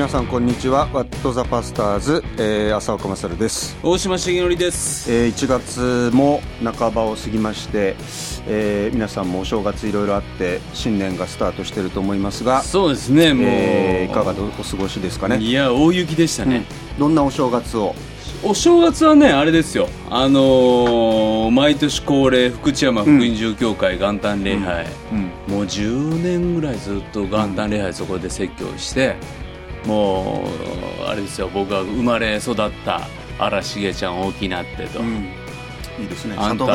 皆さんこんにちは。ワットザパスターズ、えー、浅岡勝です、大島重則です。えー、1月も半ばを過ぎまして、えー、皆さんもお正月いろいろあって新年がスタートしてると思いますが、そうですねもう、えーいかがお過ごしですかね？いや大雪でしたね、どんなお正月を？お正月はねあれですよ。あのー毎年恒例福知山福音住教会元旦礼拝、うん。もう10年ぐらいずっと元旦礼拝そこで説教してもうあれですよ僕が生まれ育った荒重ちゃん大きなってと、いいですね。あんた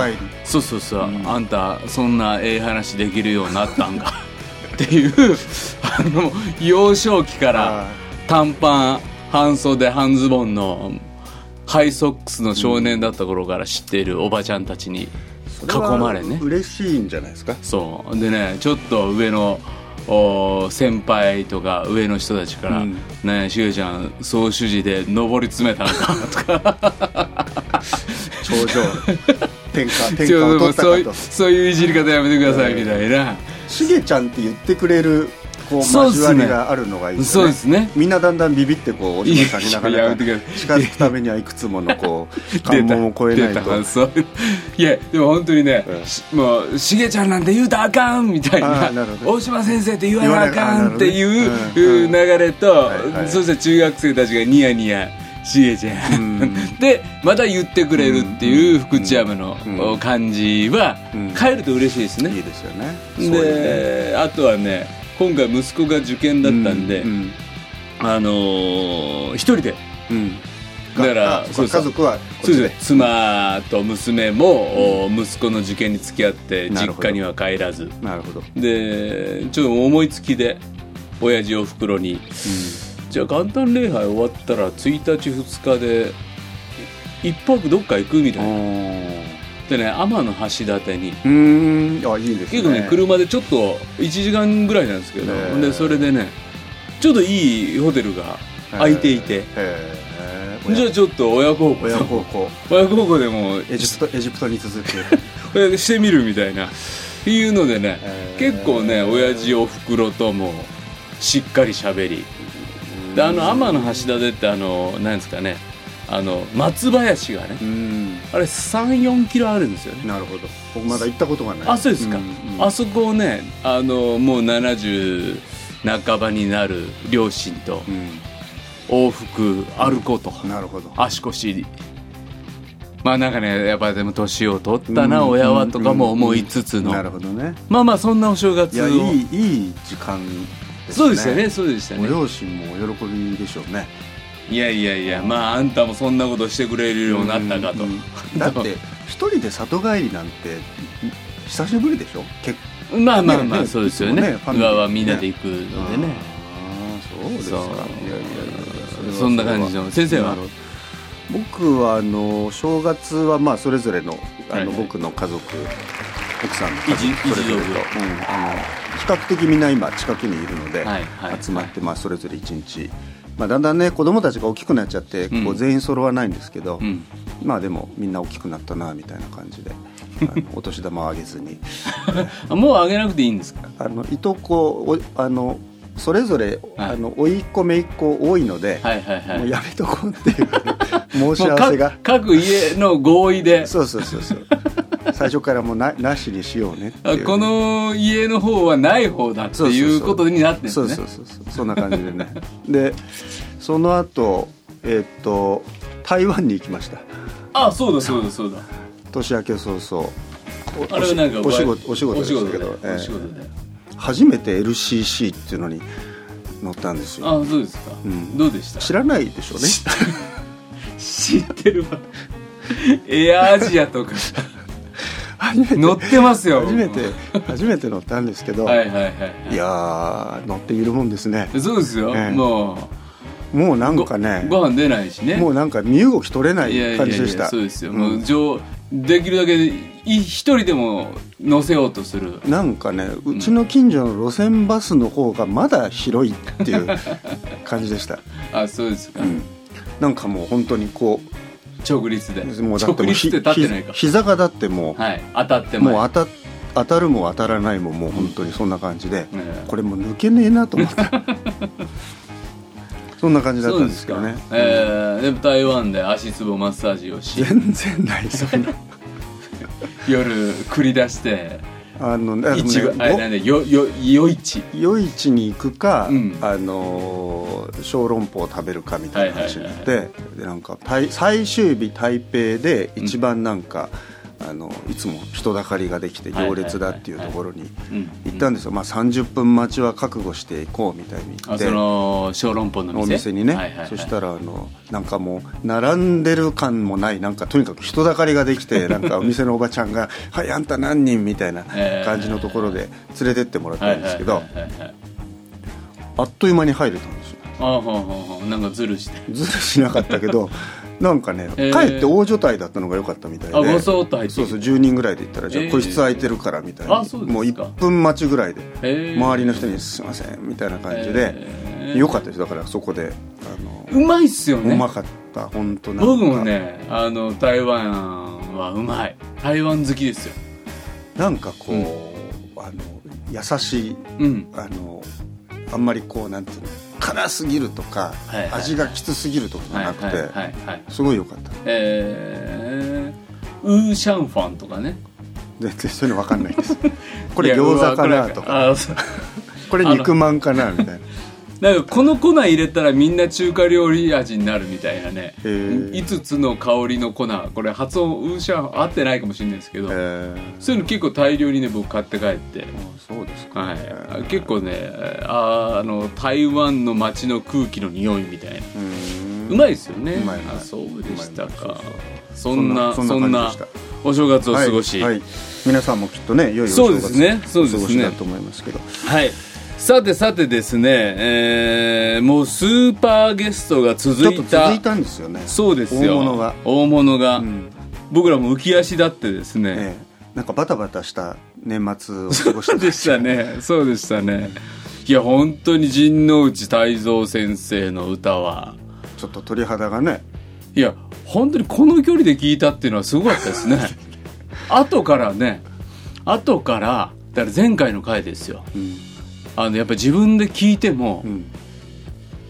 そうそうそう、うん。あんたそんなええ話できるようになったんか？っていうあの幼少期からあ短パン半袖半ズボンのハイソックスの少年だった頃から知っているおばちゃんたちに囲まれね。嬉しいんじゃないですか？そう。でねちょっと上のお先輩とか上の人たちから「うん。ねえしげちゃん総主事で上り詰めたのか」とか。頂上。天下 天ち下をょそういう取ったかとそういういじり方やめてくださいみたいな、しげちゃんって言ってくれるこう交わりがあるのがいいですね。そうですね。みんなだんだんビビってこうおしさんになかなか近づくためにはいくつものこう関門を越えない出とたそう。いやでも本当にね、もうしげちゃんなんて言うたらあかんみたいあな大島先生って言わなあかんっていう流れと、そして中学生たちがニヤニヤしげちゃうん。ん でまた言ってくれるっていう福知山のうん感じはうん。帰ると嬉しいですね。いいですよね。であとはね今回息子が受験だったんで、うんあのー一人で。うん。だからあそう家族はそうです。ね妻と娘も、お息子の受験に付き合って実家には帰らず。なるほど。でちょっと思いつきで親父おふくろにじゃあ元旦礼拝終わったら1日2日で一泊どっか行くみたいなでね天橋立に。うーん。あいいですね。結構ね車でちょっと1時間ぐらいなんですけど。でそれでねちょっといいホテルが空いていて。へじゃあちょっと親孝行。親孝行。親孝行でもエジプトエジプトに続く してみるみたいな。っていうのでね結構ね親父おふくろともしっかりしゃべり。であの天橋立ってあのなんですかねあの松林がねうん。あれ34キロあるんですよね。なるほど。僕まだ行ったことがない。あそうですか、んん。あそこをねあのもう70半ばになる両親とうん。往復歩こうと、なるほど。足腰。まあなんかねやっぱでも年を取ったな、うん親はとかも思いつつの、なるほどね。まあまあそんなお正月を。いやいいいい時間ですね。そうでしたねそうでしたね。ご両親もお喜びでしょうねいやいやいやまああんたもそんなことしてくれるようになったかと、うんうん だって一人で里帰りなんて久しぶりでしょ？結まあまあまあ、ねそうですよね。ねファミリー。裏はみんなで行くのでね。ああそうですか。いやいやいやそんな感じの先生は？僕はあの正月はまあそれぞれのあの、はいはい。僕の家族奥さんの家一族それぞれと、うん、あの比較的みんな今近くにいるので、はいはい。集まって、まあ、それぞれ一日、まあ、だんだんね子供たちが大きくなっちゃって、うん。こう全員揃わないんですけど、うん。まあでもみんな大きくなったなみたいな感じで お年玉をあげずに。あもうあげなくていいんですか？あのいとこおあのそれぞれ、はい。あの甥っ子姪っ子多いので、はいはいはい。もうやめとこうっていう 申し合わせが。各各家の合意で。そうそうそうそう最初からもうななしにしようねっていう。ね、あこの家の方はない方だっていうことになってるんですね。そうそうそうそう。そんな感じでね。でその後えーっと台湾に行きました。あそうだそうだそうだ。年明け早々。おあれはなんかお仕事お仕事でしたけどお仕事で初めて LCC っていうのに乗ったんですよ。あそうですか、うん。どうでした？知らないでしょうね。知ってるわ。エアアジアとか初めて。乗ってますよ。初めて初めて乗ったんですけど、はいはいはいはい。いやー乗ってみるもんですね。そうですよ、ええ。ももうなうんかねごご飯出ないしね。もうなんか身動き取れない感じでした。そうですよ、ん。もう上できるだけい一人でも乗せようとする。なんかねうちの近所の路線バスの方がまだ広いっていう 感じでした、あそうですか、うん、なんかもう本当にこ直立で。うもうだってもう直立って立ってないか。ひ膝がだってもう、はい。当たっても。もう当た当たるも当たらないももう本当にそんな感じで、ええ。これもう抜けねえなと思って。そんな感じだったんですけどね。えーでも台湾で足つぼマッサージをし。全然ないそんな。夜繰り出してあのね市場あれなんでよよ夜市。夜市に行くか、うん。あのー小籠包を食べるかみたいな話になって、はいでなんか台最終日台北で一番なんか、あのいつも人だかりができて行列だっていうところにうん行ったんですよ、まあ、30分待ちは覚悟していこうみたいに言ってあその小籠包の店？お店にね、そしたらあのなんかもう並んでる感もないなんかとにかく人だかりができて なんかお店のおばちゃんが「はいあんた何人?」みたいな感じのところで連れてってもらったんですけどあっという間に入れたんですよ。あほうほうほうなんかズルして。ずるしなかったけど なんかね、えー。かえって大所帯だったのが良かったみたいで。あごそうそう10人ぐらいで行ったらじゃあえー。個室空いてるからみたいな、あそうですか。もう1分待ちぐらいでへー。周りの人に「すいません」みたいな感じで、へー。良かったです。だからそこであのうまいっすよね。うまかった本当僕もねあの台湾はうまい。台湾好きですよ。なんかこう、あの優しいうん。あのあんまりこうなんていうの辛すぎるとか、はいはい。味がきつすぎるとかじゃはいなくて、はいはいはいすごい良かった。えー、ウーシャンファンとかね。全然そういうの分かんないです。これ餃子かなとか。これ肉まんかなみたいななんかこの粉入れたらみんな中華料理味になるみたいなね。へー。5つの香りの粉。これ発音ウーシャン合ってないかもしれないですけど、えそういうの結構大量にね僕買って帰って。ー、そうですか、はい。えー結構ねあーあの台湾の街の空気の匂いみたいな。うまいですよね。あそうでしたか。いそんなそんなお正月を過ごし。はいはい。皆さんもきっとね良いおそう正月ですね。そうですね。お過ごしだと思いますけど。はいさてさてですね、えーもうスーパーゲストが続ちょっいたと続いたんですよね。そうですよ。大物が。大物が。うん。僕らも浮き足立ってですね、ええ。なんかバタバタした年末を過ごしてそうでしたね。そうでしたね。いや本当に陣内泰造先生の歌は。ちょっと鳥肌がね。いや本当にこの距離で聞いたっていうのはすごかったですね。後からね。後からだから前回の回ですよ。うん、あのやっぱり自分で聞いてもうん、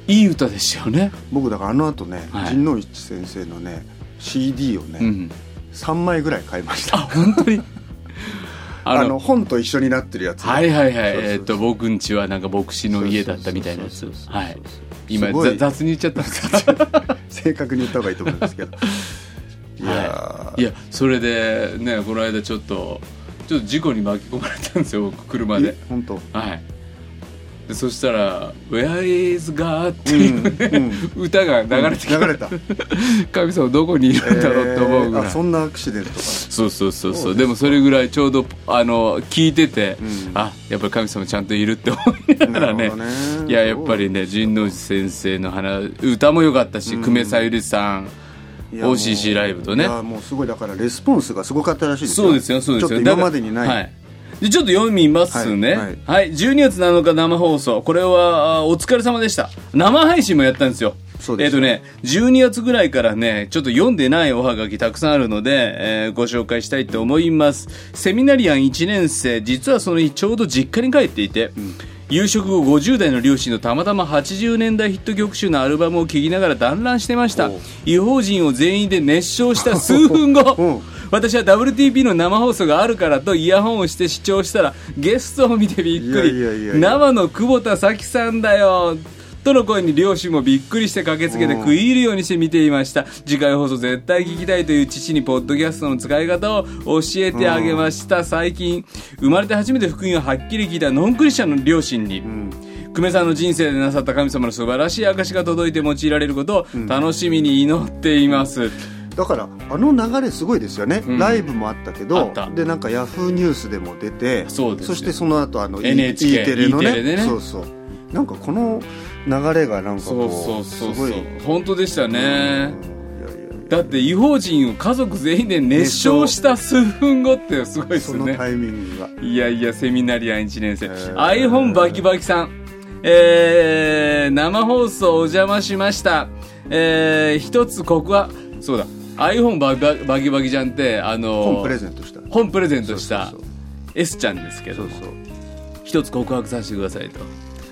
いい歌ですよね、僕だからあの後ね、はい。陣内先生のね CD をね、うん、3枚ぐらい買いました。あ本当に？あの本と一緒になってるやつはいはいはい。えっと僕んちはなんか牧師の家だったみたいなやつ。はい。今雑に言っちゃった。んですけど正確に言った方がいいと思うんですけど。い。やいやそれでねこの間ちょっとちょっと事故に巻き込まれたんですよ僕車ーで。え本当？はいでそしたら「Where is God?」っていうね、歌が流れてきて、流れた。神様どこにいるんだろうって思うぐらい、そんなアクシデントがそうそうそうそそううでもそれぐらいちょうどあの聞いてて、うん。あやっぱり神様ちゃんといるって思いながらね。いややっぱりね神宮寺先生の花歌も良かったし、うん。久米さゆりさん OCC ライブとね。もうすごいだからレスポンスがすごかったらしいですそうですよそうですよ。ちょっと今までにないでちょっと読みますね。はいはい、12月7日生放送。これは、あお疲れ様でした。生配信もやったんですよ。そうですえっ、とね、12月ぐらいからね、ちょっと読んでないおはがきたくさんあるので、えーご紹介したいと思います。セミナリアン1年生、実はその日ちょうど実家に帰っていて、夕食後50代の両親のたまたま80年代ヒット曲集のアルバムを聴きながら団らんしてました違法人を全員で熱唱した数分後 うん私は WTP の生放送があるからとイヤホンをして視聴したらゲストを見てびっくり。生の久保田早紀さんだよ。との声に両親もびっくりして駆けつけてうん。食い入るようにして見ていました。次回放送絶対聞きたいという父にポッドキャストの使い方を教えてあげました。最近生まれて初めて福音をはっきり聞いたノンクリスチャンの両親に。うん。久米さんの人生でなさった神様の素晴らしい証が届いて用いられることを楽しみに祈っています、だからあの流れすごいですよね、うん。ライブもあったけあどでなんかヤフーニュースでも出てそうですよしてその後あの E- NHK E テレの E ねテレでね。そうそう。なんかこの流れがなんかそうこそううそうそう。すごい。本当でしたね、だって違法人を家族全員で熱唱した数分後ってすごいですよね。そのタイミングが。いやいやセミナリアン1年生。iPhone バキバキさん。えー、生放送お邪魔しました。えー、一つここはそうだ iPhone バババキバキちゃんってあの本プレゼントした。本プレゼントした S ちゃんですけどそうそう。一つ告白させてくださいと。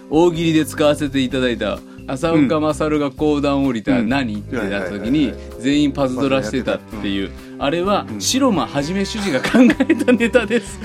大喜利で使わせていただいた浅岡勝が講談を降りたうん。何、ってなった時はいに全員パズドラしてたっていう、あれは白間はじめ主事が考えたネタです。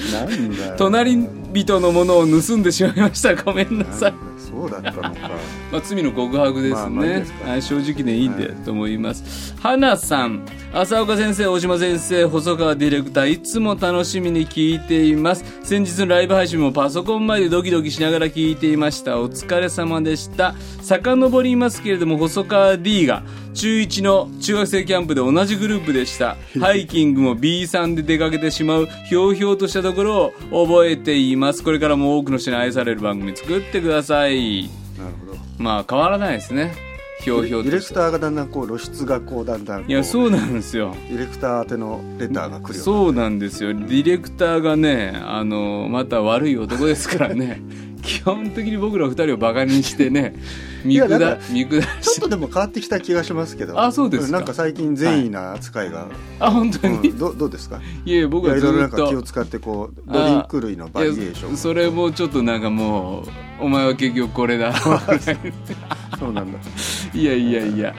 隣人のものを盗んでしまいました。ごめんなさいそうだったのか。まあ、罪の告白ですね、まあ正直でいいんで、はいと思います。花さん。浅岡先生大島先生細川ディレクターいつも楽しみに聞いています。先日のライブ配信もパソコン前でドキドキしながら聞いていました。お疲れ様でした。遡りますけれども細川 D が中1の中学生キャンプで同じグループでした。ハイキングも B さんで出かけてしまうひょうひょうとしたところを覚えています。これからも多くの人に愛される番組作ってください。なるほど。まあ変わらないですね。ひょうひょうディレクターがだんだんこう露出がこうだんだんこいやそうなんですよ。ディレクター宛てのレターが来るよそうなんですよ。ディレクターがねあのまた悪い男ですからね 基本的に僕ら二人をバカにしてね 見下見下ちょっしとでも変わってきた気がしますけど。あそうですなんか最近善意な扱いが、あ本当に、うんど どうですか？いや僕はいずっろいろなんか気をと使ってこうドリンク類のバリエーションそれもちょっとなんかもうお前は結局これだ。そうなんだ。いやいやいや。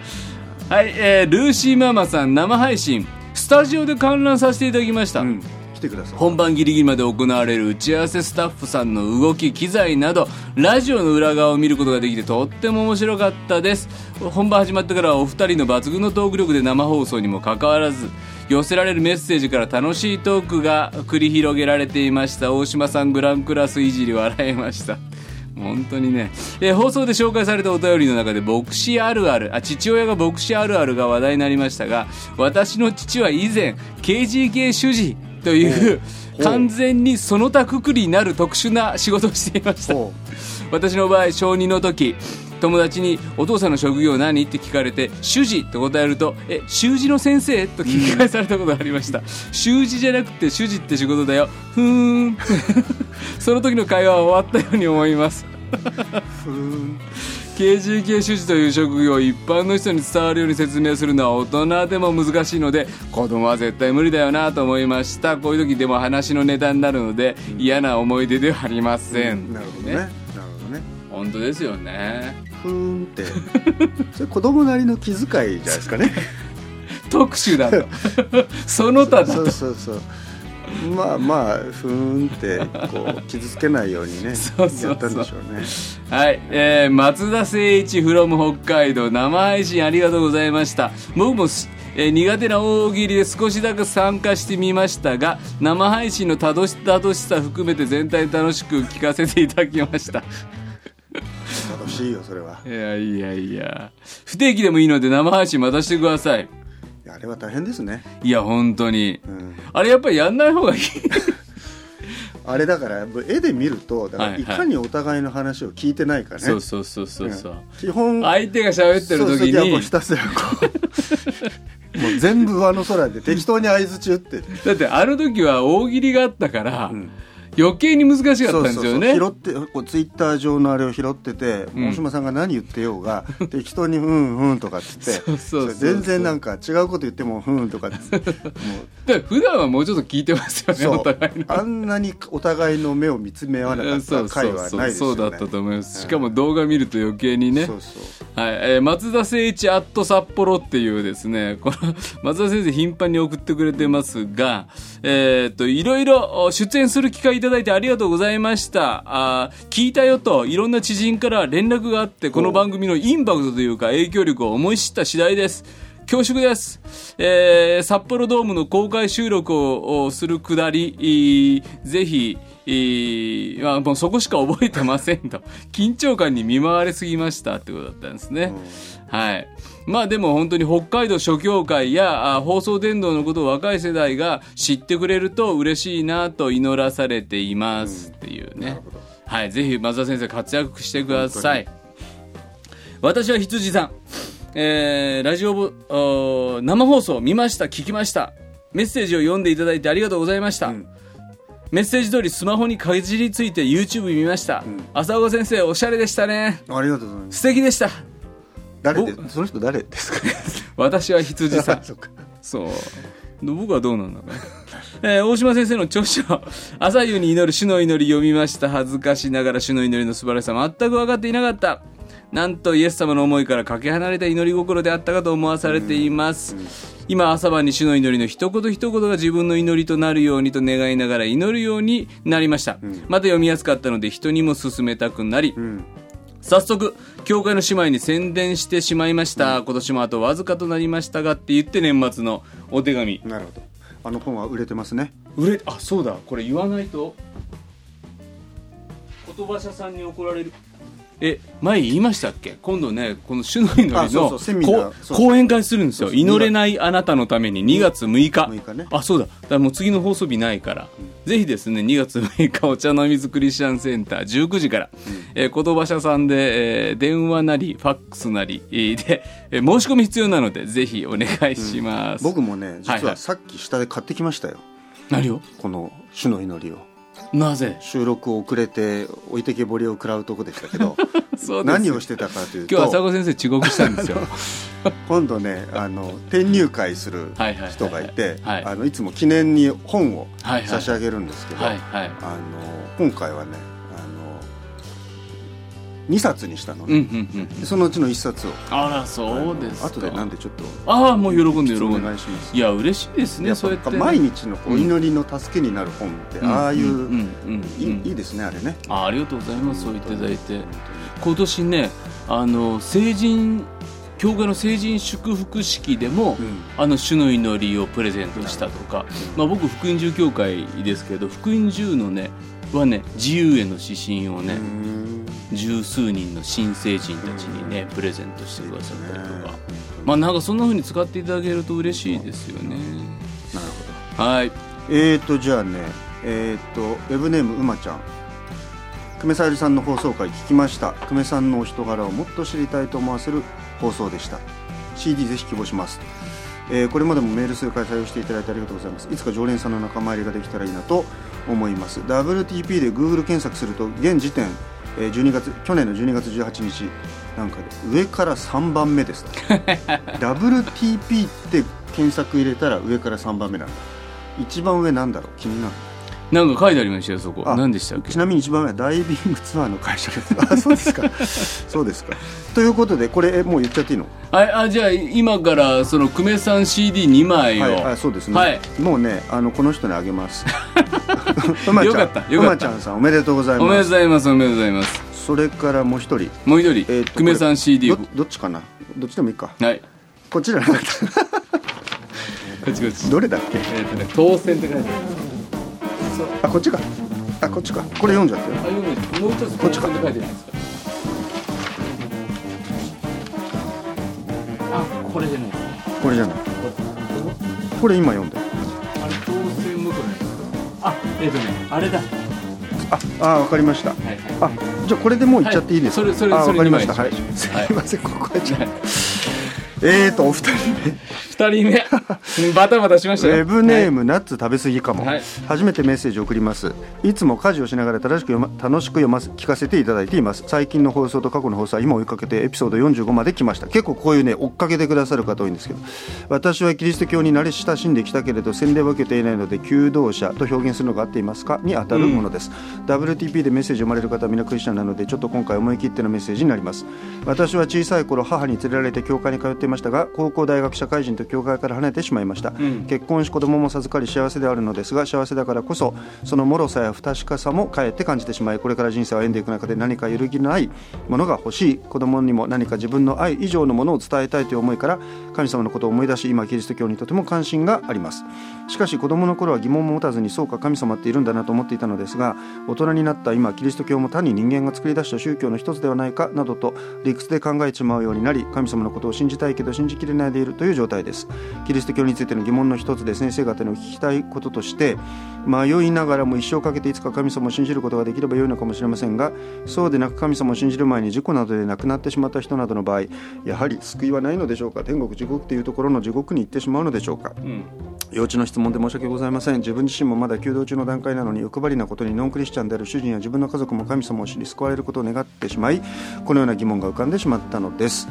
はい、えールーシーママさん生配信、スタジオで観覧させていただきました。うん来てください。本番ギリギリまで行われる打ち合わせスタッフさんの動き機材などラジオの裏側を見ることができてとっても面白かったです。本番始まってからはお二人の抜群のトーク力で生放送にもかかわらず寄せられるメッセージから楽しいトークが繰り広げられていました。大島さんグランクラスいじり笑いました。本当にね、えー放送で紹介されたお便りの中で牧師あるあるあ父親が牧師あるあるが話題になりましたが私の父は以前 KGK 主事という完全にその他くくりになる特殊な仕事をしていました。ほ私の場合小2の時友達に「お父さんの職業何?」って聞かれて「主事」と答えると「え習字の先生?」と聞き返されたことがありました習字じゃなくて主事って仕事だよ。ふーん。その時の会話は終わったように思います。うふーん KGK 主事という職業を一般の人に伝わるように説明するのは大人でも難しいので子供は絶対無理だよなと思いました。こういう時でも話のネタになるので嫌な思い出ではありません、なるほどね。なるほどね。本当ですよね。ふーんって。それ子供なりの気遣いじゃないですかね。特殊だと。その他だそとうそうそうまあまあふーんってこう傷つけないようにね そうそうやったんでしょうね。はい、えー、松田誠一 from 北海道生配信ありがとうございました。僕もす、えー苦手な大喜利で少しだけ参加してみましたが生配信のたどしたどしさ含めて全体楽しく聞かせていただきました。楽しいよそれは。いやいやいや。不定期でもいいので生配信またしてくださいあれは大変ですね、いや本当に。うん、あれやっぱりやんない方がいい。あれだから絵で見るとだからはい。はいいかにお互いの話を聞いてないかね、そうそうそうそうそう、うん。基本相手が喋ってる時に。ひたすらこう もう全部上の空で適当に相づち打って、だってあの時は大喜利があったから、うん余計に難しかったんですよね。拾ってこうツイッター上のあれを拾ってて、うん。大島さんが何言ってようが 適当に「うんうん」とかっつって全然なんか違うこと言っても「うん」とかっつって 普段はもうちょっと聞いてますよねお互いうのあんなにお互いの目を見つめ合わなかった回はないですよね。そうだったと思います。しかも動画見ると余計にね。そうそう。はい、えー松田誠一アット札幌っていうですね、この、松田先生頻繁に送ってくれてますが、えーっと、いろいろお出演する機会いただいてありがとうございました。あー聞いたよと、いろんな知人から連絡があって、この番組のインパクトというか影響力を思い知った次第です。恐縮です。えー札幌ドームの公開収録ををするくだり、ぜひ、いーまあ、もうそこしか覚えてませんと。緊張感に見舞われすぎましたってことだったんですね。はい。まあでも本当に北海道諸教会やあ放送伝道のことを若い世代が知ってくれると嬉しいなと祈らされていますっていうね。ほどはい。ぜひ松田先生活躍してください。私は羊さん。えーラジオ生放送見ました聞きました。メッセージを読んでいただいてありがとうございました、ん。メッセージ通りスマホにかじりついて YouTube 見ました、ん。浅岡先生おしゃれでしたね。ありがとうございます。素敵でした。誰でその人誰ですか？私は羊さん。そう。僕はどうなんだかなえー大島先生の著書「朝夕に祈る主の祈り」読みました。恥ずかしながら主の祈りの素晴らしさ全く分かっていなかったなんとイエス様の思いからかけ離れた祈り心であったかと思わされています、今朝晩に主の祈りの一言一言が自分の祈りとなるようにと願いながら祈るようになりました、また読みやすかったので人にも勧めたくなり、ん。早速教会の姉妹に宣伝してしまいました、今年もあとわずかとなりましたがって言って年末のお手紙。なるほど。あの本は売れてますね。売れあそうだ。これ言わないと。言葉社さんに怒られるえ前言いましたっけ？今度ねこの主の祈りの講演会するんですよ。祈れないあなたのために。2月。6日。6日ね。あそうだ。だからもう次の放送日ないから、ぜひですね2月6日お茶の水クリスチャンセンター19時から、えー言葉社さんで、えー電話なりファックスなりえーで、えー申し込み必要なのでぜひお願いします、僕もね実はいははい。さっき下で買ってきましたよ、何を？この「主の祈り」をなぜ？収録遅れて置いてけぼりを食らうとこでしたけど 何をしてたかという今日浅と子先生遅刻したんですよ。今度ねあの転入会する人がいてはい。あのいつも記念に本を差し上げるんですけど、はいはい。あの今回はね2冊にしたのうんうね、んうん。でそのうちの1冊を。あらそうですか。後でなんでちょっと。ああもう喜んで喜おんで。願いします。いや嬉しいですねそうやって。ぱ毎日のお祈りの助けになる本って、ああいう、んうんうんいうん。いいいですねあれね。あありがとうございますそう言っていただいて。本今年ねあの成人教会の成人祝福式でも、当にあの主の祈りをプレゼントしたとか、まあ、僕福音獣協会ですけど福音獣のねはね自由への指針をね、うん十数人の新成人たちにねプレゼントしてくださったりとか。ね。まあなんかそんな風に使っていただけると嬉しいですよね。なるほど。はい。えーとじゃあねえーとウェブネームうまちゃん。久米さゆりさんの放送回聞きました。久米さんのお人柄をもっと知りたいと思わせる放送でした。CD ぜひ希望します、えーこれまでもメール数回採用していただいてありがとうございます。いつか常連さんの仲間入りができたらいいなと思います。WTP で Google 検索すると現時点えー12月去年の12月18日なんかで上から3番目です。WTP って検索入れたら上から3番目なんだ。一番上なんだろう？気になるなんか書いてありましたよそこ。あ何でしたっけ？ちなみに一番上はダイビングツアーの会社です。あそうですか。そうですか。ということでこれえもう言っちゃっていいの？はいあじゃあ今からその久米さん CD2 枚を、はいあそうですね、はい。もうねあのこの人にあげます。よかったよかった。うまちゃんさんおめでとうございおめでますとうございますおめでとうございます。それからもう一人。もう一人、えーと久米さん CD どを。どっちかな？どっちでもいいか。はい。こっちじゃなかったこっちこっち。どれだっけ？えっ、とね当選って書いてあるあこっちか。あこっちか。これ読んじゃってよ。あ読めるもう一つこっちかて書い。てあるんですかあこれじゃない。これじゃない。これ今読んであれ当選向こうあえっ、とねあれだ。ああわかりました。はいはいあじゃあこれでもう言っちゃっていいです。か、はい。それそれわかりました。はい。すにしませんここはちょっとはい。えーとお二人二人目 バタバタしましたウェブネーム、ム、ナッツ食べ過ぎかも、はい。初めてメッセージを送ります。いつも家事をしながら正しく読ま楽しく読ます聞かせていただいています。最近の放送と過去の放送は今追いかけてエピソード45まで来ました。結構こういうね追っかけてくださる方多いんですけど。私はキリスト教に慣れ親しんできたけれど洗礼を受けていないので求道者と表現するのが合っていますかに当たるものです、WTP でメッセージを読まれる方は皆クリスチャンなのでちょっと今回思い切ってのメッセージになります。私は小さい頃母に連れられて教会に通っていましたが高校大学社会人と教会から離れてしまいました、ん。結婚し子供も授かり幸せであるのですが幸せだからこそその脆さや不確かさもかえって感じてしまいこれから人生を歩んでいく中で何か揺るぎのないものが欲しい。子供にも何か自分の愛以上のものを伝えたいという思いから神様のことを思い出し今キリスト教にとても関心があります。しかし子供の頃は疑問も持たずにそうか神様っているんだなと思っていたのですが大人になった今キリスト教も単に人間が作り出した宗教の一つではないかなどと理屈で考えてしまうようになり神様のことを信じたいけど信じきれないでいるという状態ですキリスト教についての疑問の一つで先生方にお聞きたいこととして迷いながらも一生かけていつか神様を信じることができればよいのかもしれませんがそうでなく神様を信じる前に事故などで亡くなってしまった人などの場合やはり救いはないのでしょうか？天国地獄というところの地獄に行ってしまうのでしょうか？うん幼稚の質問で申し訳ございません。自分自身もまだ弓道中の段階なのに欲張りなことにノンクリスチャンである主人や自分の家族も神様を知り救われることを願ってしまいこのような疑問が浮かんでしまったのです。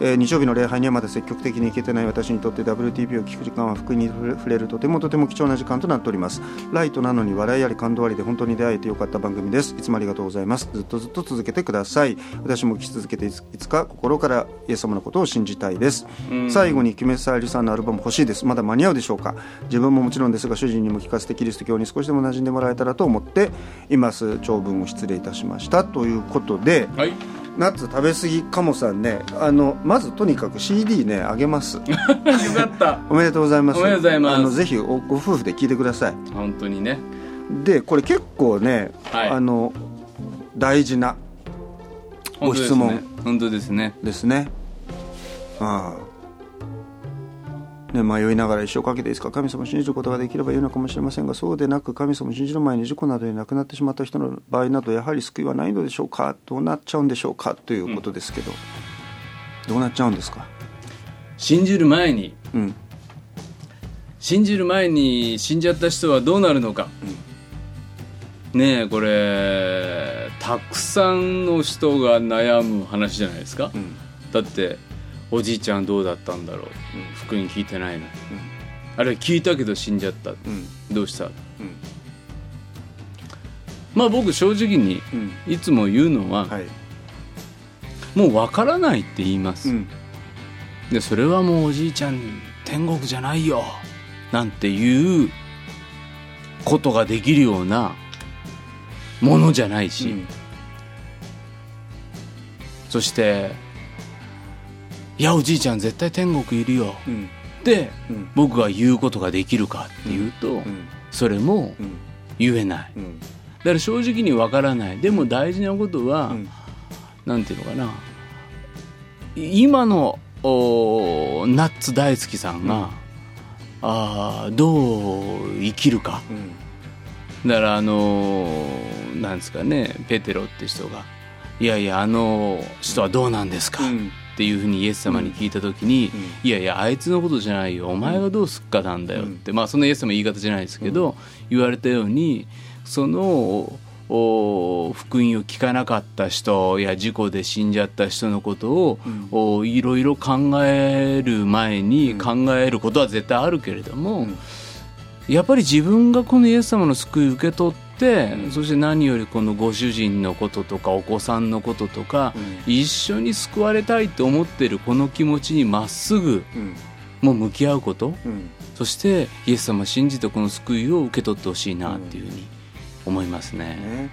えー日曜日の礼拝にはまだ積極的に行けてない私にとって WTP を聞く時間は福音に触れるとてもとても貴重な時間となっております。ライトなのに笑いあり感動ありで本当に出会えてよかった番組です。いつもありがとうございます。ずっとずっと続けてください。私も聞き続けていつか心からイエス様のことを信じたいです。最後にキメサイルさんのアルバム欲しいです。まだ間に合うでしょうか？自分ももちろんですが主人にも聞かせてキリスト教に少しでも馴染んでもらえたらと思っています長文を失礼いたしました。ということではい。ナッツ食べ過ぎかもさんね。あのまずとにかく CD ねあげます。よかった。おめでとうございます。おめでとうございます。あのぜひおご夫婦で聞いてください。本当にね。でこれ結構ね、はい。あの大事なご質問。本当ですね。ですね。ですね。ああ。ね、迷いながら一生かけていつか神様を信じることができればいいのかもしれませんがそうでなく神様を信じる前に事故などで亡くなってしまった人の場合などやはり救いはないのでしょうか？どうなっちゃうんでしょうか？ということですけど、どうなっちゃうんですか？信じる前にうん。信じる前に死んじゃった人はどうなるのか、ねえこれたくさんの人が悩む話じゃないですか、うん。だっておじいちゃんどうだったんだろう、福音聞いてないの、あるいは聞いたけど死んじゃった、うん。どうした？うん。まあ僕正直にうん。いつも言うのは、はいもう分からないって言います、うん。でそれはもうおじいちゃん天国じゃないよ。なんていうことができるようなものじゃないし、そして「いやおじいちゃん絶対天国いるよ。うん」ってうん。僕が言うことができるかっていうと、うん。それもうん。言えない。うん。だから正直にわからない。でも大事なことは、うんなんていうのかな。今のおナッツ大好きさんが、うん。あーどう生きるか。うん。だからあのーなんですかねペテロって人が「いやいやあの人はどうなんですか?」うん。っていうふうにイエス様に聞いた時に「いやいやあいつのことじゃないよ。お前がどうすっかなんだよ」って、まあそんなイエス様の言い方じゃないですけど、言われたようにそのお福音を聞かなかった人や事故で死んじゃった人のことを、おいろいろ考える前に考えることは絶対あるけれども、うん。やっぱり自分がこのイエス様の救いを受け取って、うん。そして何よりこのご主人のこととかお子さんのこととか、うん。一緒に救われたいと思ってるこの気持ちにまっすぐうん。もう向き合うこと。うん。そしてイエス様を信じてこの救いを受け取ってほしいなっていうふうに思いますね。ねやっ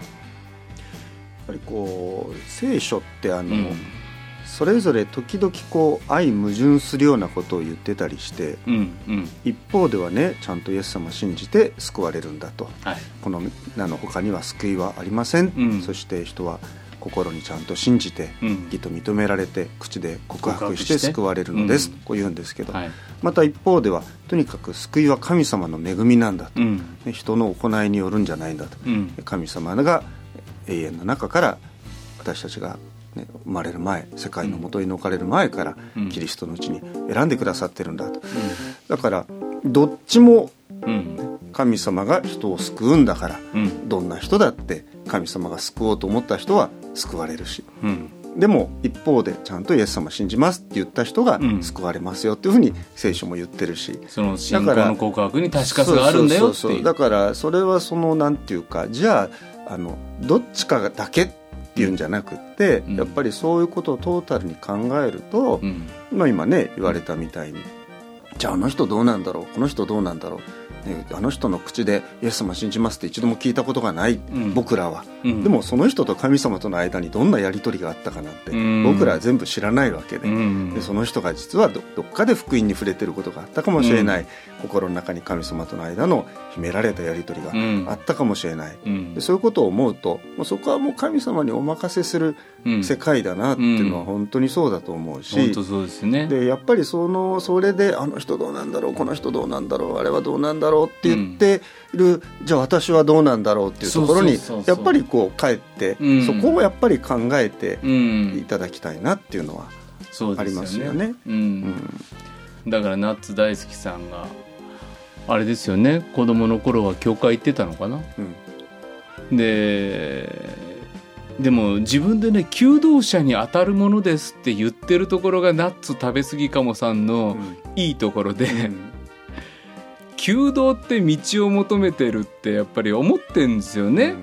ぱりこう聖書ってあの、うん。それぞれ時々こう相矛盾するようなことを言ってたりしてうんうん。一方ではねちゃんとイエス様を信じて救われるんだと。はい。この名の他には救いはありません、うん。そして人は心にちゃんと信じてうん。義と認められて口で告白して救われるのです、うん。こう言うんですけど、はい。また一方ではとにかく救いは神様の恵みなんだと、人の行いによるんじゃないんだと、うん。神様が永遠の中から私たちが、ね、生まれる前世界の元に置かれる前から、うん。キリストのうちに選んでくださってるんだと、だからどっちもうん。神様が人を救うんだからうん。どんな人だって神様が救おうと思った人は救われるし。うん。でも一方でちゃんとイエス様信じますって言った人がうん。救われますよっていうふうに聖書も言ってるし、その信仰の告白に確かさがあるんだよってだからそれはそのなんていうかじゃああのどっちかだけっていうんじゃなくって、うん。やっぱりそういうことをトータルに考えると、うん。まあ、今ね言われたみたいにじゃああの人どうなんだろうこの人どうなんだろう、ね、あの人の口で「イエス様信じます」って一度も聞いたことがない、ん。僕らは、うん。でもその人と神様との間にどんなやり取りがあったかなんて、うん。僕らは全部知らないわけで,、うん。でその人が実はどどっかで福音に触れてることがあったかもしれない、心の中に神様との間の秘められたやり取りがうん。あったかもしれない、うんでそういうことを思うとそこはもう神様にお任せするうん世界だなっていうのは本当にそうだと思うし、本当そうですね。でやっぱりそのそれであの人どうなんだろうこの人どうなんだろうあれはどうなんだろうって言ってる、じゃあ私はどうなんだろうっていうところにやっぱりこう帰って、うん。そこをやっぱり考えてうん。いただきたいなっていうのは、ありますよね。だからナッツ大好きさんがあれですよね。子供の頃は教会行ってたのかな？うん。ででも自分でね求道者に当たるものですって言ってるところがナッツ食べ過ぎかもさんのいいところで、求道って道を求めてるってやっぱり思ってんですよね、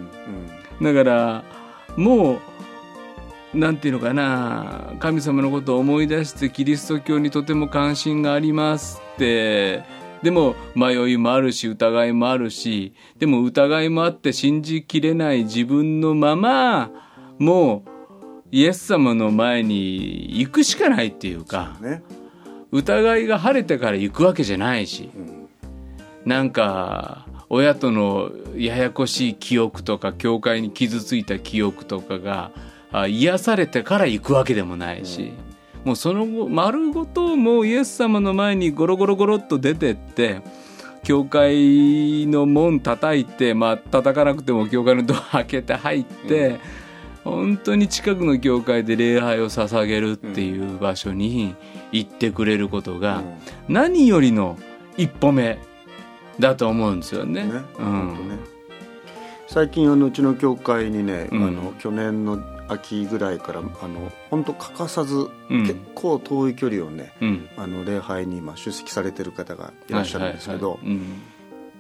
だからもうなんていうのかな神様のことを思い出してキリスト教にとても関心がありますってでも迷いもあるし疑いもあるしでも疑いもあって信じきれない自分のままもうイエス様の前に行くしかないっていうか、ね、疑いが晴れてから行くわけじゃないし、うん、なんか親とのややこしい記憶とか教会に傷ついた記憶とかが癒されてから行くわけでもないし。うんもうその後丸ごともうイエス様の前にゴロゴロゴロっと出てって教会の門叩いてまあ叩かなくても教会のドア開けて入って、うん、本当に近くの教会で礼拝を捧げるっていう場所に行ってくれることが何よりの一歩目だと思うんですよね。ね。うん、ね。最近あのうちの教会にね、うん、あの去年の秋ぐらいからあの本当欠かさず、うん、結構遠い距離をね、うん、あの礼拝に今出席されてる方がいらっしゃるんですけど。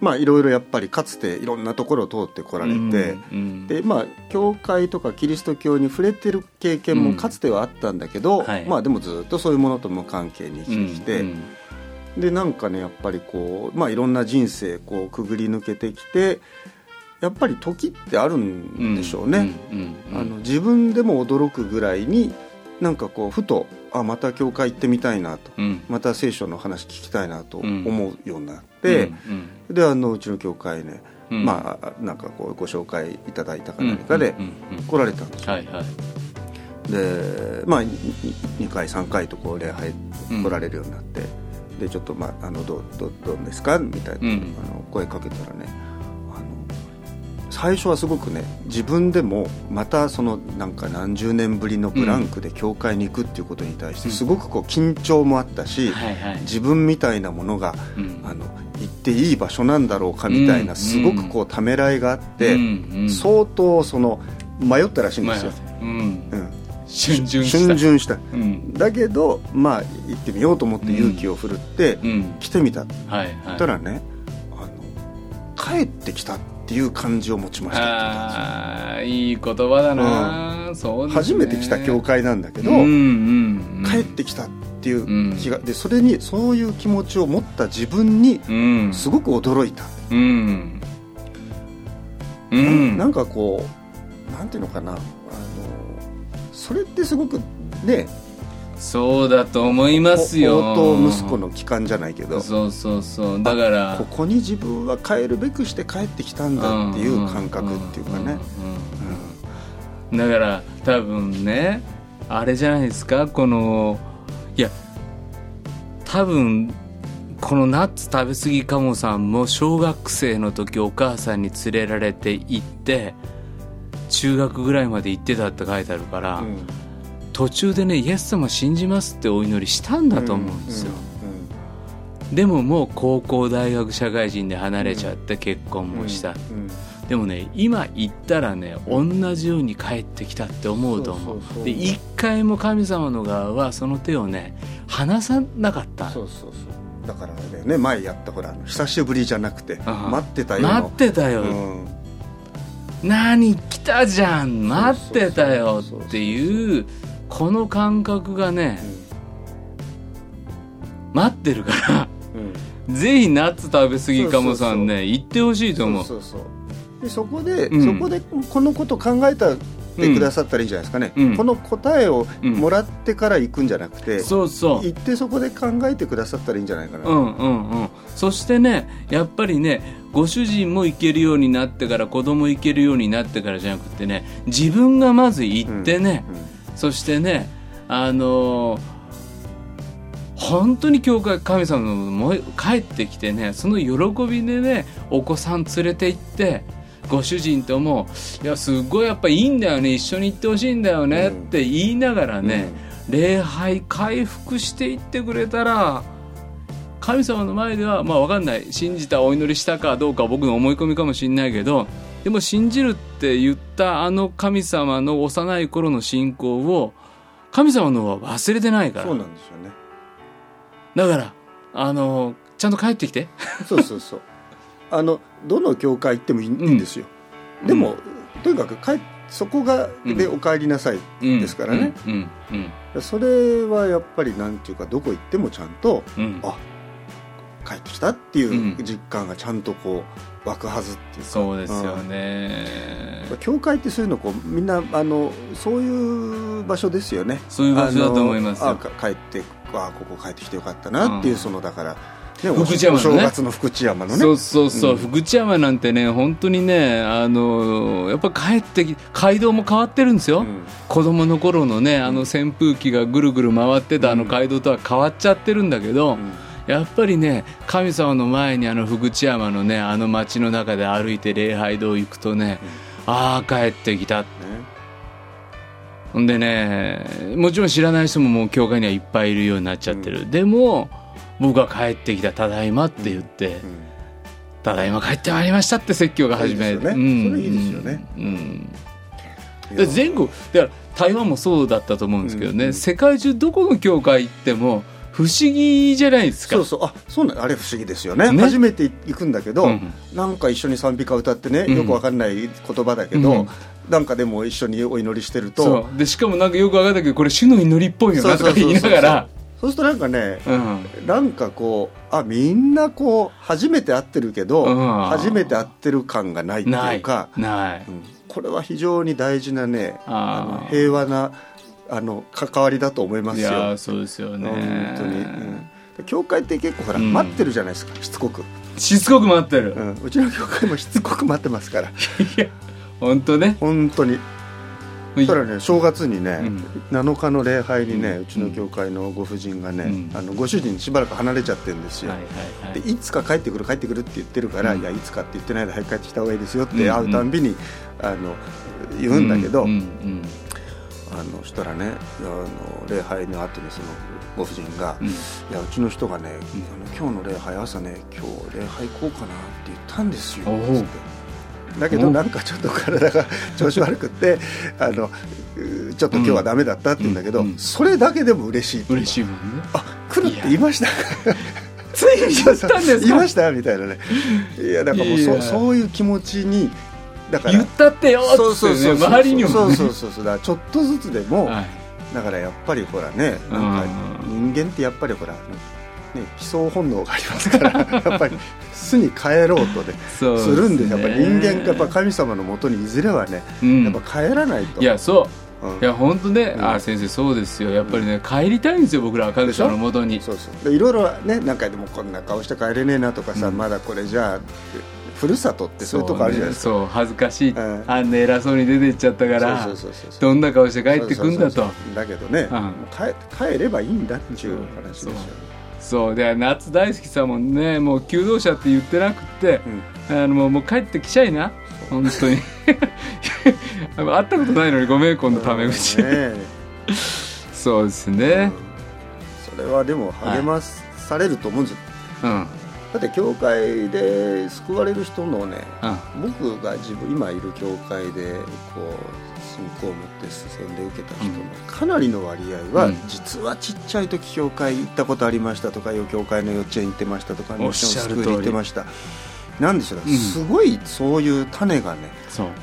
まあいろいろやっぱりかつていろんなところを通ってこられて、うん、でまあ教会とかキリスト教に触れてる経験もかつてはあったんだけど、はい、まあでもずっとそういうものと無関係に生きてきて、でなんかねやっぱりこうまあいろんな人生こうくぐり抜けてきてやっぱり時ってあるんでしょうね。あの自分でも驚くぐらいになんかこうふとあまた教会行ってみたいなと、うん、また聖書の話聞きたいなと思うようになって、うんうん、であのうちの教会ね、うん、まあなんかこうご紹介いただいたか何かで来られたんですよ。はいはい、でまあ2回3回とこう礼拝来られるようになって、でちょっとまああのどどどうですか？みたいな、あの声かけたらね最初はすごくね自分でもまたそのなんか何十年ぶりのブランクで教会に行くっていうことに対してすごくこう緊張もあったし、自分みたいなものが、あの行っていい場所なんだろうかみたいなすごくこうためらいがあって、相当その迷ったらしいんですよ。う。ん。逡巡した。巡した、うん、だけどまあ行ってみようと思って勇気を振るって来てみた、はいはい、たらねあの帰ってきたってっていう感じを持ちました。ああいい言葉だな、うん、そう、ね、初めて来た教会なんだけど、うんうんうん、帰ってきたっていう気が、でそれにそういう気持ちを持った自分にすごく驚いた、うん、うん、なんかこうなんていうのかな。あのそれってすごくねそうだと思いますよ。弟息子の帰還じゃないけど。そうそうそう。だからここに自分は帰るべくして帰ってきたんだっていう感覚っていうかね。だから多分ねあれじゃないですか？このいや多分このナッツ食べ過ぎかもさんも小学生の時お母さんに連れられて行って中学ぐらいまで行ってたって書いてあるから、うん途中でねイエス様信じますってお祈りしたんだと思うんですよ、でももう高校大学社会人で離れちゃって結婚もした、でもね今行ったらね同じように帰ってきたって思うと思う。で一回も神様の側はその手をね離さなかった。そうそうそう。だからね前やったほら久しぶりじゃなくて待ってたよ待ってたよ、うん。何来たじゃん待ってたよっていうこの感覚がね、うん、待ってるから、うん、ぜひナッツ食べ過ぎかもさんね言ってほしいと思う。そうそうでそこで、うん、そこでこのこと考えたてくださったらいいんじゃないですかね、うん、この答えをもらってから行くんじゃなくて、うん、そうそう。行ってそこで考えてくださったらいいんじゃないかな、うんうんうん、そしてねやっぱりねご主人も行けるようになってから子供行けるようになってからじゃなくてね自分がまず行ってね、うんそしてねあの本当に教会神様のも帰ってきてねその喜びでねお子さん連れて行ってご主人とも「いやすごいやっぱいいんだよね一緒に行ってほしいんだよね」って言いながらね、うん、礼拝回復していってくれたら神様の前ではまあ分かんない信じたお祈りしたかどうかは僕の思い込みかもしれないけどでも信じるって言ったあの神様の幼い頃の信仰を神様のは忘れてないから。そうなんですよね。だからあのちゃんと帰ってきて。そうそうそう。あのどの教会行ってもいいんですよ、でも、とにかく帰そこがでお帰りなさいですからね、うん。うん。うん。それはやっぱりなんていうかどこ行ってもちゃんとうん。あ帰ってきたっていう実感がちゃんとこう湧くはずっていうか。そうですようん。ね教会ってそういうのこうみんなあのそういう場所ですよね。そういう場所だと思いますよ。あ帰ってあここ帰ってきてよかったなっていう、うん。そのだから、ね、福知山のね。お正月の福知山のね。そうそうそう、うん。福知山なんてね本当にねあのやっぱ帰ってき街道も変わってるんですよ、うん。子供の頃のねあの扇風機がぐるぐる回ってたあの街道とは変わっちゃってるんだけど、うんやっぱりね神様の前にあの福知山のねあの街の中で歩いて礼拝堂行くとね、ああ帰ってきたね。ほんでねもちろん知らない人ももう教会にはいっぱいいるようになっちゃってる、でも僕が帰ってきたただいまって言って、うん。ただいま帰ってまいりましたって説教が始めいいいいですよね。うん。で全国だから台湾もそうだったと思うんですけどね、うん。世界中どこの教会行っても不思議じゃないですか。そうそう。あそうなんあれ不思議ですよね。ね。初めて行くんだけど、うんなんか一緒に賛美歌歌ってね、うんよくわかんない言葉だけど、うんなんかでも一緒にお祈りしてると。でしかもなんかよく分かんないけどこれ主の祈りっぽいよなとか言いながら。そうするとなんかねうん。なんかこうあみんなこう初めて会ってるけど、うん。初めて会ってる感がないってないいうか、ない。うん。これは非常に大事なねあの平和なあの関わりだと思いますよ。いやーそうですよね。本当に、うん。教会って結構ほら、うん。待ってるじゃないですか。しつこく、しつこく待ってる、うん、うちの教会もしつこく待ってますから。本当ね。本当に。そしたらね正月にね、うん。7日の礼拝にね、ううんちの教会のご婦人がね、うん。あのご主人しばらく離れちゃってるんですよ、はいはいはい。でいつか帰ってくる帰ってくるって言ってるから、うん。いやいつかって言ってないで早く帰ってきた方がいいですよってうん会うたんびに、あの言うんだけど、うんうんあのしたらねあの礼拝の後にそのご婦人が、うん。いやうちの人がね、あの今日の礼拝朝ね今日礼拝行こうかなって言ったんですよおう。つって。だけどなんかちょっと体が 調子悪くってあのうちょっと今日はダメだったって言うんだけど、うん。うんそれだけでも嬉しい嬉しいもんね。あ来るって言いました？ついに言ったんですか？言いました？みたいなね。いやだからもうそそういう気持ちにだから言ったってよっつってね周りにもね。そうそうそうそう。だちょっとずつでも、はい。だからやっぱりほらねなんか人間ってやっぱりほら、ね、悲壮本能がありますから やっぱり巣に帰ろうとねするんですやっぱり人間がやっぱか神様のもとにいずれはね、うん。やっぱ帰らないと。いやそう。うん。いや本当ね、うん。あ先生そうですよ。やっぱりね、帰りたいんですよ僕らは神様のもとに。そうそう。でいろいろねなんかでもこんな顔して帰れねえなとかさ、うん。まだこれじゃあふるさとってそういうとこあるじゃないですか。そう,、ね、そう恥ずかしい、うん。あんな偉そうに出てっちゃったからどんな顔して帰ってくんだと。だけどね、うん。帰帰ればいいんだっていう話ですよね。そう。で夏大好きさもねもう求道者って言ってなくって、あのもう帰ってきちゃいな。本当に。会ったことないのにごめん今度タメ口、うん。ね。そうですえねそれはでも励まされると思うんですよ、うんだって教会で救われる人のねうん。僕が自分今いる教会でこう信仰を持って宣伝受けた人のかなりの割合は、うん。実はちっちゃい時教会行ったことありましたとか教会の幼稚園行ってましたとかミッションスクール行ってました。なんでしょう、うん。すごいそういう種がね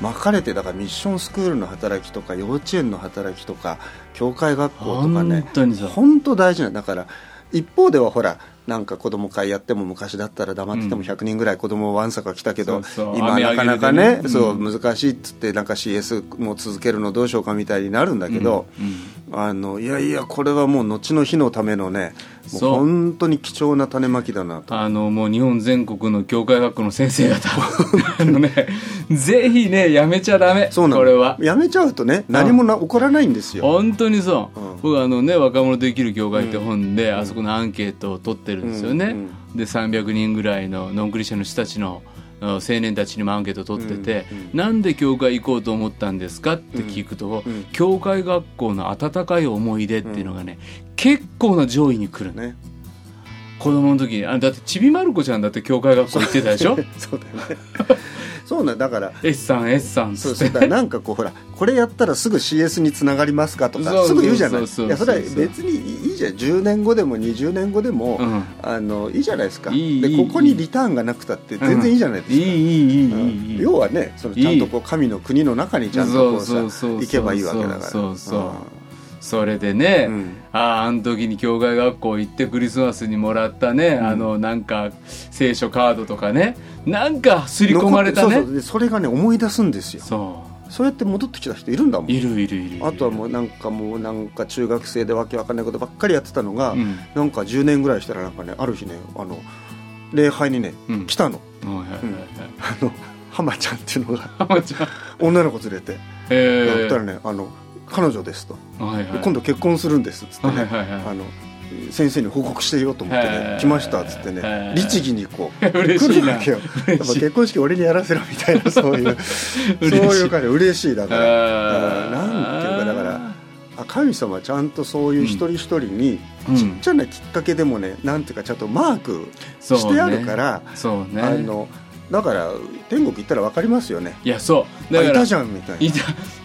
まかれてだからミッションスクールの働きとか幼稚園の働きとか教会学校とか本ね本当大事なだから一方ではほらなんか子供会やっても昔だったら黙っててもうん。100人ぐらい子供わんさか来たけど、そうそう。今雨なかなかねねそううん難しいっつってなんか CS も続けるのどうしようかみたいになるんだけど、うん。うん。あのいやいやこれはもう後の日のためのねもう本当に貴重な種まきだなと。あのもう日本全国の教会学校の先生方。あのねぜひねやめちゃダメ。そうなの。これは。やめちゃうとね何もな起こらないんですよ。本当にそう、うん。僕あのね若者できる教会って本で、ん。あそこのアンケートを取ってるんですよね、うんで300人ぐらいのノンクリスチャンの人たちの青年たちにもアンケートを取ってて、うんうん。なんで教会行こうと思ったんですかって聞くと、うん教会学校の温かい思い出っていうのがね、結構な上位に来るの。ね。子供の時にあだってちびまる子ちゃんだって教会学校行ってたでしょ？そうだよね そうなんだから。S さん S さんそうそうだなんかこうほらこれやったらすぐ CS につながりますかとかすぐ言うじゃない。いやそれは別にいいじゃん。10年後でも20年後でも、うん、あのいいじゃないですか。でここにリターンがなくたって全然いいじゃないですか、うん、いいいい要はねそのちゃんとこう神の国の中にちゃんとこうさ行けばいいわけだから。そうそう、それでね、うん。あああの時に教会学校行ってクリスマスにもらったね、ん。あのなんか聖書カードとかねなんか刷り込まれたね。そうそう。でそれがね思い出すんですよ。そそうやって戻ってきた人いるんだもん。ういるいるいる。あとはもうなんかもうなんか中学生でわけわかんないことばっかりやってたのが、うん。なんか10年ぐらいしたらなんかねある日ねあの礼拝にね、うん。来たの。はいはいはいはい。あの浜ちゃんっていうのが浜ちゃん。女の子連れて、えやったらーねあの彼女ですと、はいはい。今度結婚するんですっつってね、はいはいはい。あの先生に報告してようと思ってへねー来ましたっつってね。律儀にこう 来るわけよ。やっぱ結婚式俺にやらせろみたいな そういうそういいう感じ。嬉しいだから。なんていうかだからあ神様はちゃんとそういう一人一人にうん。ちっちゃなきっかけでもねなんていうかちゃんとマークしてあるから、そうね。あのだから天国行ったら分かりますよね。いやそう。だからあいたじゃんみたいな。いた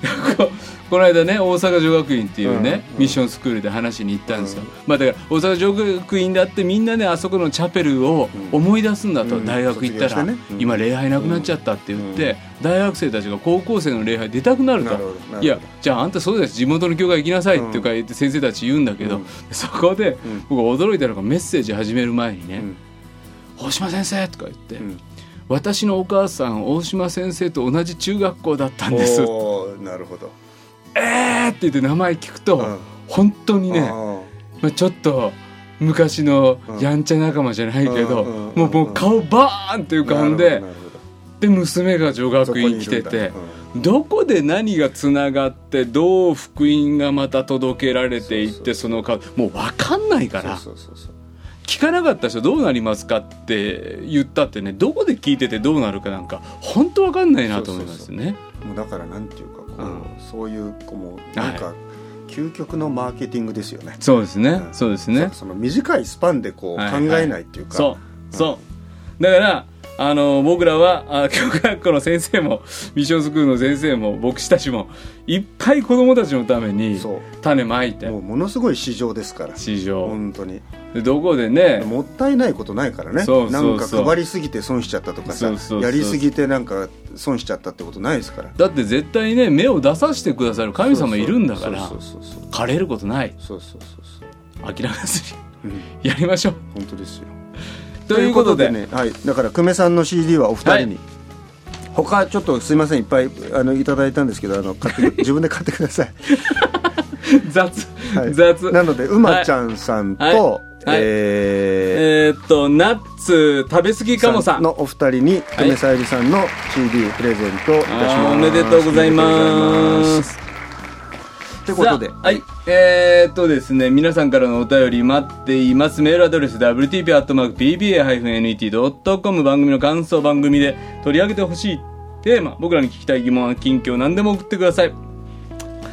ここの間ね大阪女学院っていうね、うんミッションスクールで話に行ったんですよ、うん。まあだから大阪女学院だってみんなねあそこのチャペルを思い出すんだと、うん。大学行ったら、ね。うん。今礼拝なくなっちゃったって言って、大学生たちが高校生の礼拝出たくなると。いやじゃああんたそうです。地元の教会行きなさいってか言って先生たち言うんだけど、うん。そこでうん。僕驚いたのがメッセージ始める前にねうん「大島先生」とか言って、うん私のお母さん大島先生と同じ中学校だったんです」なるほど。えーって言って名前聞くと、うん。本当にね、あまあ、ちょっと昔のやんちゃ仲間じゃないけど、うんうんもうもう顔バーンって浮ーかんでで娘が女ど学院来ててどこで何がつながってどう福音がまた届けられていってその顔もう分かんないから。そうそうそうそう聞かなかった人どうなりますかって言ったってねどこで聞いててどうなるかなんか本当分かんないなと思いますね。もうだからなんていうかこう、うん。そういうこうもうなんか、究極のマーケティングですよね。そうですね、うん。そうですね。そその短いスパンでこうはい。考えないっていうか、そう。そう。だからあの僕らはあ 教科学校の先生もミッションスクールの先生も牧師たちもいっぱい子供たちのために種まいて。もうものすごい市場ですから。市場。本当に。でどこでねもったいないことないからね。そうそうそう。なんか配りすぎて損しちゃったとかさそうそうそうやりすぎてなんか損しちゃったってことないですから。だって絶対ね目を出させてくださる神様いるんだから枯れることない。そうそうそうそう。諦めずにうん。やりましょう。本当ですよということで。ね、はい、だから久米さんの CD はお二人に、他ちょっとすいませんいっぱいあのいただいたんですけどあの買って 自分で買ってください、雑、はい、雑。なのでうまちゃんさんと、はい。はい。ええーっとナッツ食べ過ぎーかもさん。のお二人に久米さゆりさんの CD プレゼントいたします、おめでとうございますということで。はい。えー、っとですね皆さんからのお便り待っています。メールアドレス wtp.pba-net.com 番組の感想番組で取り上げてほしいテーマ僕らに聞きたい疑問近況何でも送ってください。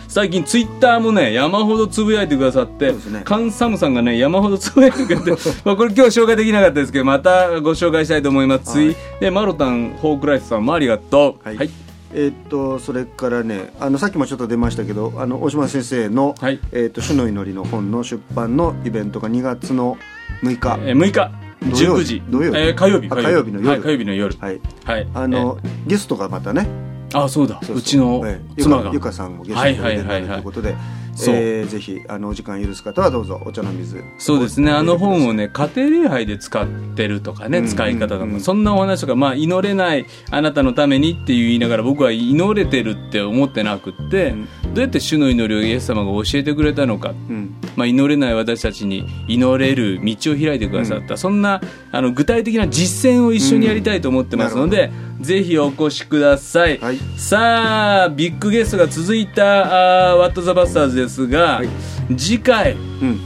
最近ツイッターもね山ほどつぶやいてくださって、ね。カンサムさんがね山ほどつぶやいてくれて まあこれ今日紹介できなかったですけどまたご紹介したいと思います、はい。ついでマロタンホークライスさんもありがとう。はいえーっとそれからねあのさっきもちょっと出ましたけどあの大島先生のはい「えーっと主の祈り」の本の出版のイベントが2月の6日。えー6日。土曜19時。土曜日。えー火曜日。あ火曜日の夜。はい、火曜日の夜。はい。はい。あの、ゲストがまたね。えーあそうだ。そうちのええ妻が。ゆかゆかさんもゲストに出てはいはいはいはいということで、そうえーぜひあのお時間許す方はどうぞお茶の水。そうですね。あの本をねね家庭礼拝で使ってるとかね、うん使い方とか、そんなお話とか、まあ、祈れないあなたのためにって言いながら僕は祈れてるって思ってなくって、うん。どうやって主の祈りをイエス様が教えてくれたのかうん。まあ、祈れない私たちに祈れる道を開いてくださった、そんなあの具体的な実践を一緒にやりたいと思ってますので、ぜひお越しください、はい。さあビッグゲストが続いたワット・ザ・バスターズですが、はい。次回うん。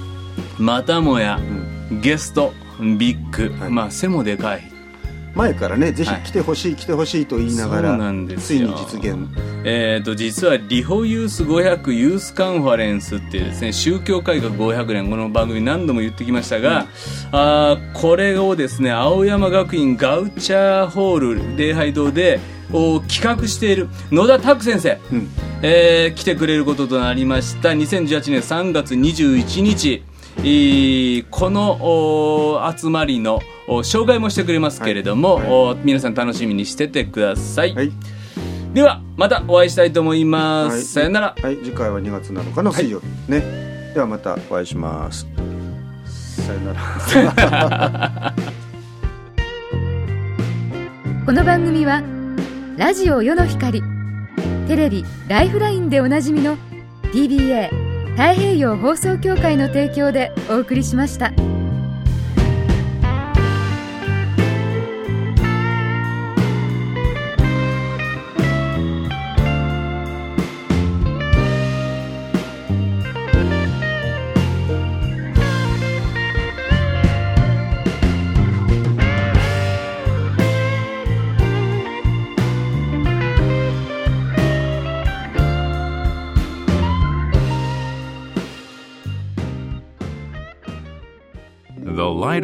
またもやうん。ゲストビッグ、はい。まあ背もでかい前からねぜひ来てほしい、来てほしいと言いながらそうなんですついよに実現。えー、と実はリホユース500ユースカンファレンスっていうですね宗教改革500年この番組何度も言ってきましたが、あーこれをですね青山学院ガウチャーホール礼拝堂でお企画している野田拓先生、うん。えー来てくれることとなりました。2018年3月21日。えーこのお集まりのお紹介もしてくれますけれども、はい。はいお皆さん楽しみにしててください。はい、ではまたお会いしたいと思います、はい。さよなら。はい、次回は2月7日の水曜日、ね。ではまたお会いします。さよなら。この番組はラジオ世の光テレビ「ライフライン」でおなじみの PBA 太平洋放送協会の提供でお送りしました。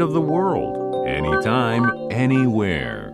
Of the world, anytime, anywhere.